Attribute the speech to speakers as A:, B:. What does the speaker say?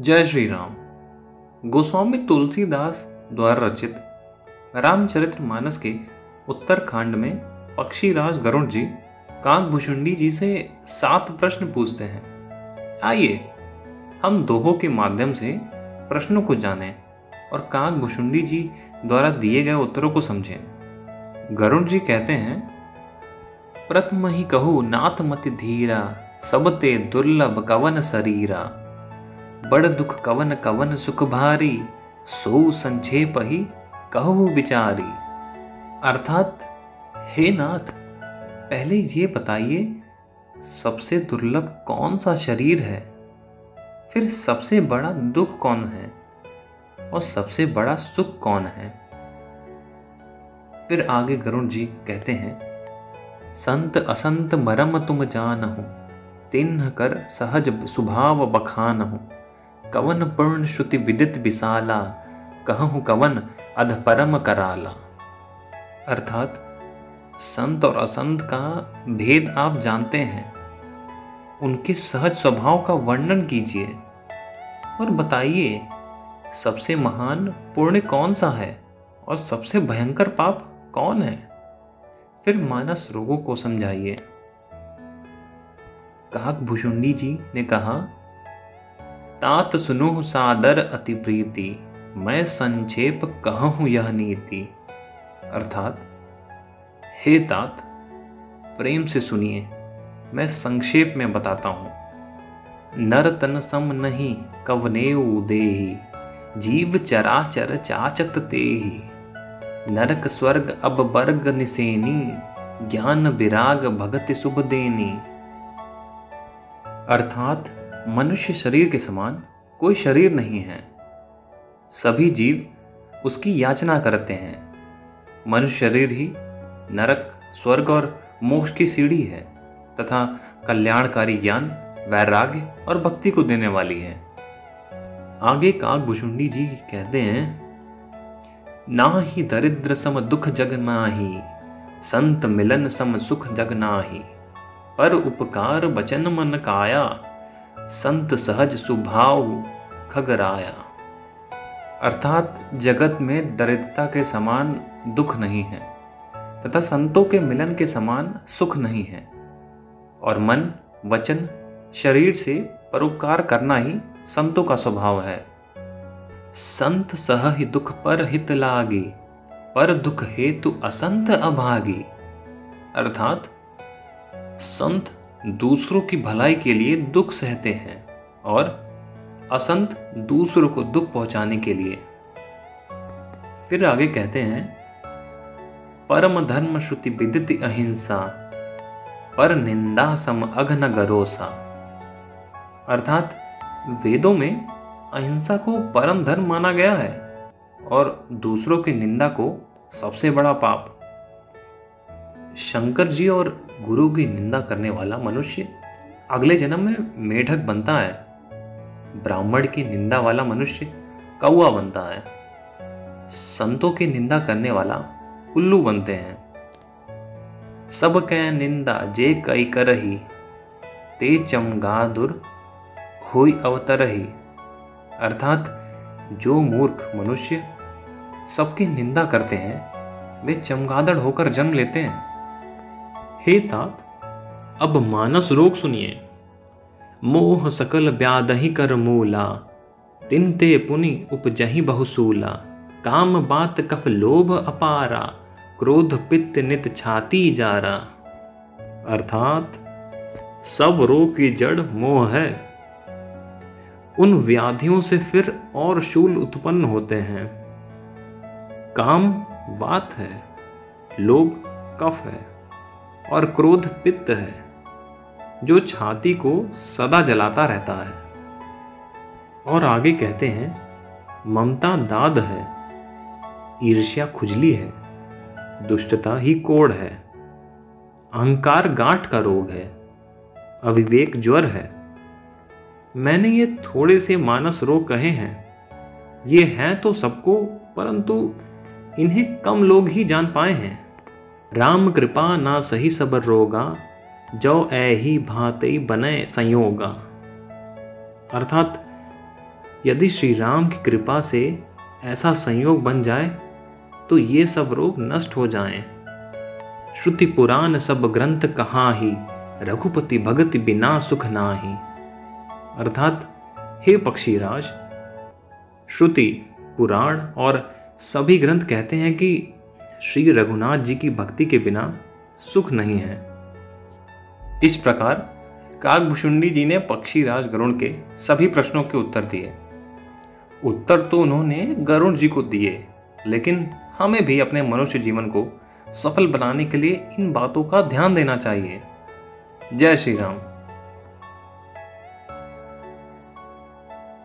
A: जय श्री राम। गोस्वामी तुलसीदास द्वारा रचित रामचरित्र मानस के उत्तरखंड में पक्षीराज गरुण जी काक भुषुंडी जी से सात प्रश्न पूछते हैं। आइए, हम दोहों के माध्यम से प्रश्नों को जानें और काक भुषुंडी जी द्वारा दिए गए उत्तरों को समझें। गरुण जी कहते हैं, प्रथम ही कहू नाथ मति धीरा, सबते दुर्लभ कवन शरीरा बड़ दुख कवन कवन सुख भारी, सो संक्षेप ही कहो विचारी अर्थात, हे नाथ, पहले ये बताइए, सबसे दुर्लभ कौन सा शरीर है? फिर सबसे बड़ा दुख कौन है? और सबसे बड़ा सुख कौन है? फिर आगे गरुण जी कहते हैं, संत असंत मरम तुम जानहु तिन्ह कर सहज स्वभाव बखानहु कवन पूर्ण श्रुति विदित विशाला, कहूँ कवन अध परम कराला। अर्थात, संत और असंत का भेद आप जानते हैं। उनके सहज स्वभाव का वर्णन कीजिए। और बताइए, सबसे महान पुण्य कौन सा है और सबसे भयंकर पाप कौन है? फिर मानस रोगों को समझाइए। काक भुषुंडी जी ने कहा तात सुनु सादर अति प्रीति, मैं संक्षेप कहूँ यह नीति। अर्थात, हे तात, प्रेम से सुनिए, मैं संक्षेप में बताता हूँ। नर तन सम नहीं कवने देही, जीव चराचर चाचत तेही। नरक स्वर्ग अब वर्ग निसेनी, ज्ञान विराग भगत शुभ देनी। अर्थात मनुष्य शरीर के समान कोई शरीर नहीं है। सभी जीव उसकी याचना करते हैं। मनुष्य शरीर ही नरक, स्वर्ग और मोक्ष की सीढ़ी है तथा कल्याणकारी ज्ञान, वैराग्य और भक्ति को देने वाली है। आगे काक भुषुंडी जी कहते हैं ना ही दरिद्र सम दुख जग नाही, संत मिलन सम सुख जग नाही, पर उपकार बचन मन काया संत सहज सुभाव खगराया। अर्थात जगत में दरिद्रता के समान दुख नहीं है, तथा संतों के मिलन के समान सुख नहीं है। और मन, वचन, शरीर से परोपकार करना ही संतों का स्वभाव है। संत सह ही दुख पर हित लागे, पर दुख हेतु असंत अभागी। अर्थात संत दूसरों की भलाई के लिए दुख सहते हैं और असंत दूसरों को दुख पहुँचाने के लिए। फिर आगे कहते हैं, परम धर्म श्रुति विदित अहिंसा, पर निंदा सम अघन गरोसा। अर्थात वेदों में अहिंसा को परम धर्म माना गया है और दूसरों की निंदा को सबसे बड़ा पाप। शंकर जी और गुरु की निंदा करने वाला मनुष्य अगले जन्म में मेढक बनता है। ब्राह्मण की निंदा वाला मनुष्य कौआ बनता है। संतों की निंदा करने वाला उल्लू बनते हैं। सब कह निंदा जे कई करही, ते चमगादुर हुई अवतरही। अर्थात जो मूर्ख मनुष्य सबकी निंदा करते हैं, वे चमगादड़ होकर जन्म लेते हैं। हे तात, अब मानस रोग सुनिए। मोह सकल ब्यादही कर मूला, तिनते पुनि उपजही बहुसूला। काम बात कफ लोभ अपारा, क्रोध पित्त नित छाती जारा। अर्थात, सब रोग की जड़ मोह है। उन व्याधियों से फिर और शूल उत्पन्न होते हैं। काम बात है, लोभ कफ है। और क्रोध पित्त है, जो छाती को सदा जलाता रहता है। और आगे कहते हैं, ममता दाद है, ईर्ष्या खुजली है, दुष्टता ही कोड़ है, अहंकार गांठ का रोग है, अविवेक ज्वर है। मैंने ये थोड़े से मानस रोग कहे हैं, ये हैं तो सबको, परंतु इन्हें कम लोग ही जान पाए हैं। राम कृपा ना सही सबर रोगा, जो ऐ भाते बने संयोगा अर्थात, यदि श्री राम की कृपा से ऐसा संयोग बन जाए तो ये सब रोग नष्ट हो जाएँ। श्रुति पुराण सब ग्रंथ कहाँ ही रघुपति भगत बिना सुख ना ही अर्थात, हे पक्षीराज, श्रुति, पुराण और सभी ग्रंथ कहते हैं कि श्री रघुनाथ जी की भक्ति के बिना सुख नहीं है। इस प्रकार काकभुषुंडी जी ने पक्षीराज गरुण के सभी प्रश्नों के उत्तर दिए। उत्तर तो उन्होंने गरुण जी को दिए, लेकिन हमें भी अपने मनुष्य जीवन को सफल बनाने के लिए इन बातों का ध्यान देना चाहिए। जय श्री राम।